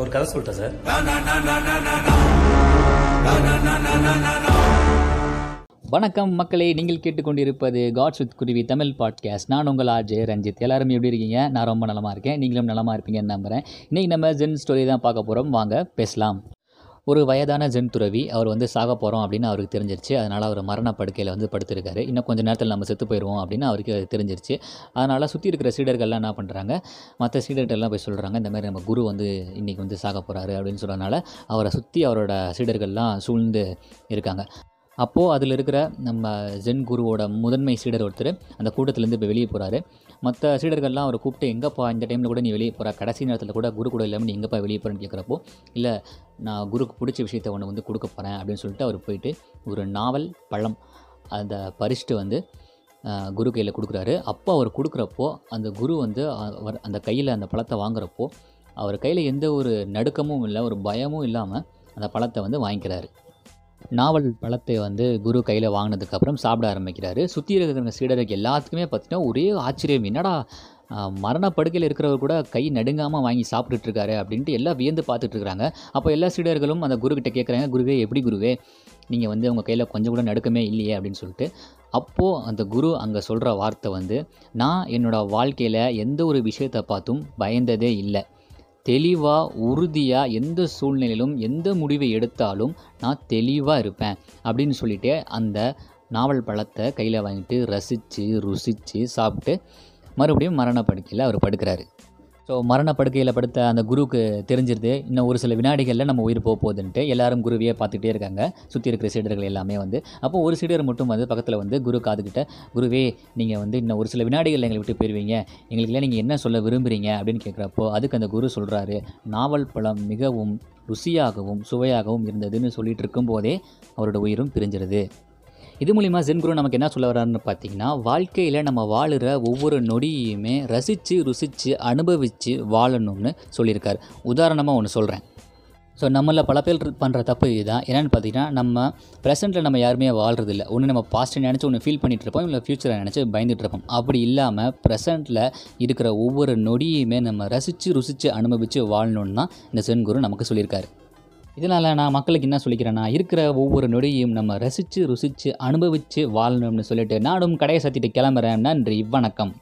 ஒரு கதை சொல்லிட்டேன் சார். வணக்கம் மக்களே நீங்கள் கேட்டுக்கொண்டிருப்பது காட்ஸ் வித் குருவி தமிழ் பாட்காஸ்ட் நான் உங்கள் ஆர்ஜே ரஞ்சித். எல்லாருமே எப்படி இருக்கீங்க? நான் ரொம்ப நலமாக இருக்கேன். நீங்களும் நலமாக இருப்பீங்கன்னு நம்புகிறேன் இன்றைக்கி நம்ம ஜென் ஸ்டோரி தான் பார்க்க போகிறோம் வாங்க பேசலாம். ஒரு வயதான ஜென் துறவி அவர் வந்து சாக போகிறோம் அப்படின்னு அவருக்கு தெரிஞ்சிருச்சு. அதனால் அவர் மரண படுக்கையில் வந்து படுத்திருக்காரு. இன்னும் கொஞ்சம் நேரத்தில் நம்ம செத்து போயிடுவோம் அப்படின்னு அவருக்கு தெரிஞ்சிருச்சு. அதனால் சுற்றி இருக்கிற சீடர்கள்லாம் என்ன பண்ணுறாங்க மற்ற சீடர்கள்லாம் போய் சொல்கிறாங்க இந்த மாதிரி நம்ம குரு வந்து இன்றைக்கி வந்து சாக போகிறாரு அப்படின்னு சொல்கிறதுனால அவரை சுற்றி அவரோட சீடர்கள்லாம் சூழ்ந்து இருக்காங்க. அப்போது அதில் இருக்கிற நம்ம ஜென் குருவோட முதன்மை சீடர் ஒருத்தர் அந்த கூட்டத்திலேருந்து இப்போ வெளியே போகிறாரு மற்ற சீடர்கள்லாம் அவரை கூப்பிட்டு எங்கேப்பா இந்த டைமில் கூட நீ வெளியே போகிற கடைசி நேரத்தில் கூட குரு கூட இல்லாமல் நீ எங்கேப்பா வெளியே போகிறேன்னு கேட்குறப்போ இல்லை நான் குருக்கு பிடிச்ச விஷயத்த ஒன்று வந்து கொடுக்க போகிறேன் அப்படின்னு சொல்லிட்டு அவர் போயிட்டு ஒரு நாவல் பழம் அந்த பறிச்சுட்டு வந்து குரு கையில் கொடுக்குறாரு. அப்போ அவர் கொடுக்குறப்போ அந்த குரு வந்து அவர் அந்த கையில் அந்த பழத்தை வாங்குறப்போ அவர் கையில் எந்த ஒரு நடுக்கமும் இல்லை ஒரு பயமும் இல்லாமல் அந்த பழத்தை வந்து வாங்கிக்கிறாரு. நாவல் பழத்தை வந்து குரு கையில் வாங்கினதுக்கப்புறம் சாப்பிட ஆரம்பிக்கிறாரு. சுற்றி இருக்கிற சீடருக்கு எல்லாத்துக்குமே பார்த்தீங்கன்னா ஒரே ஆச்சரியம். என்னடா மரண படுக்கையில் இருக்கிறவர் கூட கை நடுங்காமல் வாங்கி சாப்பிட்டுட்ருக்காரு அப்படின்ட்டு எல்லாம் வியந்து பார்த்துட்ருக்குறாங்க அப்போ எல்லா சீடர்களும் அந்த குருக்கிட்ட கேட்குறாங்க குருவே எப்படி குருவே? நீங்கள் வந்து உங்கள் கையில் கொஞ்சம் கூட நடுக்கமே இல்லையே? அப்படின்னு சொல்லிட்டு. அப்போது அந்த குரு அங்கே சொல்கிற வார்த்தை வந்து நான் என்னோடய வாழ்க்கையில் எந்த ஒரு விஷயத்தை பார்த்தும் பயந்ததே இல்லை. தெளிவாக உறுதியாக எந்த சூழ்நிலையிலும் எந்த முடிவை எடுத்தாலும் நான் தெளிவாக இருப்பேன் அப்படின்னு சொல்லிட்டு அந்த நாவல் பழத்தை கையில் வாங்கிட்டு ரசித்து ருசித்து சாப்பிட்டு மறுபடியும் மரணப்படுக்கையில் அவர் படுக்கிறாரு. ஸோ மரண படுக்கையில் படுத்த அந்த குருவுக்கு தெரிஞ்சிருது. இன்னும் ஒரு சில வினாடிகளில் நம்ம உயிர் போக போகுதுன்ட்டு எல்லாரும் குருவியே பார்த்துக்கிட்டே இருக்காங்க. சுற்றி இருக்கிற சீடர்கள் எல்லாமே வந்து. அப்போ ஒரு சீடர் மட்டும் வந்து பக்கத்தில் வந்து குரு காதுகிட்ட குருவே நீங்கள் வந்து இன்னும் ஒரு சில வினாடிகளில் எங்களை விட்டு போயிடுவீங்க எங்களுக்குலாம் நீங்கள் என்ன சொல்ல விரும்புகிறீங்க அப்படின்னு கேட்குறப்போ அதுக்கு அந்த குரு சொல்கிறாரு நாவல் பழம் மிகவும் ருசியாகவும் சுவையாகவும் இருந்ததுன்னு சொல்லிட்டு இருக்கும்போதே அவரோட உயிரும் பிரிஞ்சிருது. இது மூலிமா ஜென் குரு நமக்கு என்ன சொல்ல வர்றாருன்னு பார்த்தீங்கன்னா வாழ்க்கையில் நம்ம வாழுற ஒவ்வொரு நொடியுமே ரசித்து ருசித்து அனுபவித்து வாழணும்னு சொல்லியிருக்கார். உதாரணமாக ஒன்று சொல்கிறேன் ஸோ நம்மளில் பல பேர் பண்ணுற தப்பு இதுதான். என்னென்னு பார்த்தீங்கன்னா நம்ம ப்ரெசென்ட்டில் நம்ம யாருமே வாழ்றது இல்லை ஒன்று நம்ம பாஸ்ட்டை நினச்சி ஒன்று ஃபீல் பண்ணிட்டு இருப்போம். இல்லை ஃப்யூச்சரை நினச்சி பயந்துட்டு இருப்போம். அப்படி இல்லாமல் ப்ரெசென்ட்டில் இருக்கிற ஒவ்வொரு நொடியுமே நம்ம ரசித்து ருசித்து அனுபவித்து வாழணும்னு தான் இந்த சென்குரு நமக்கு சொல்லியிருக்காரு. இதனால் நான் மக்களுக்கு என்ன சொல்லிக்கிறேன்னா இருக்கிற ஒவ்வொரு நொடியையும் நம்ம ரசித்து ருசித்து அனுபவித்து வாழணும்னு சொல்லிட்டு நானும் கடையை சத்திட்டு கிளம்புறேன். நன்றி வணக்கம்.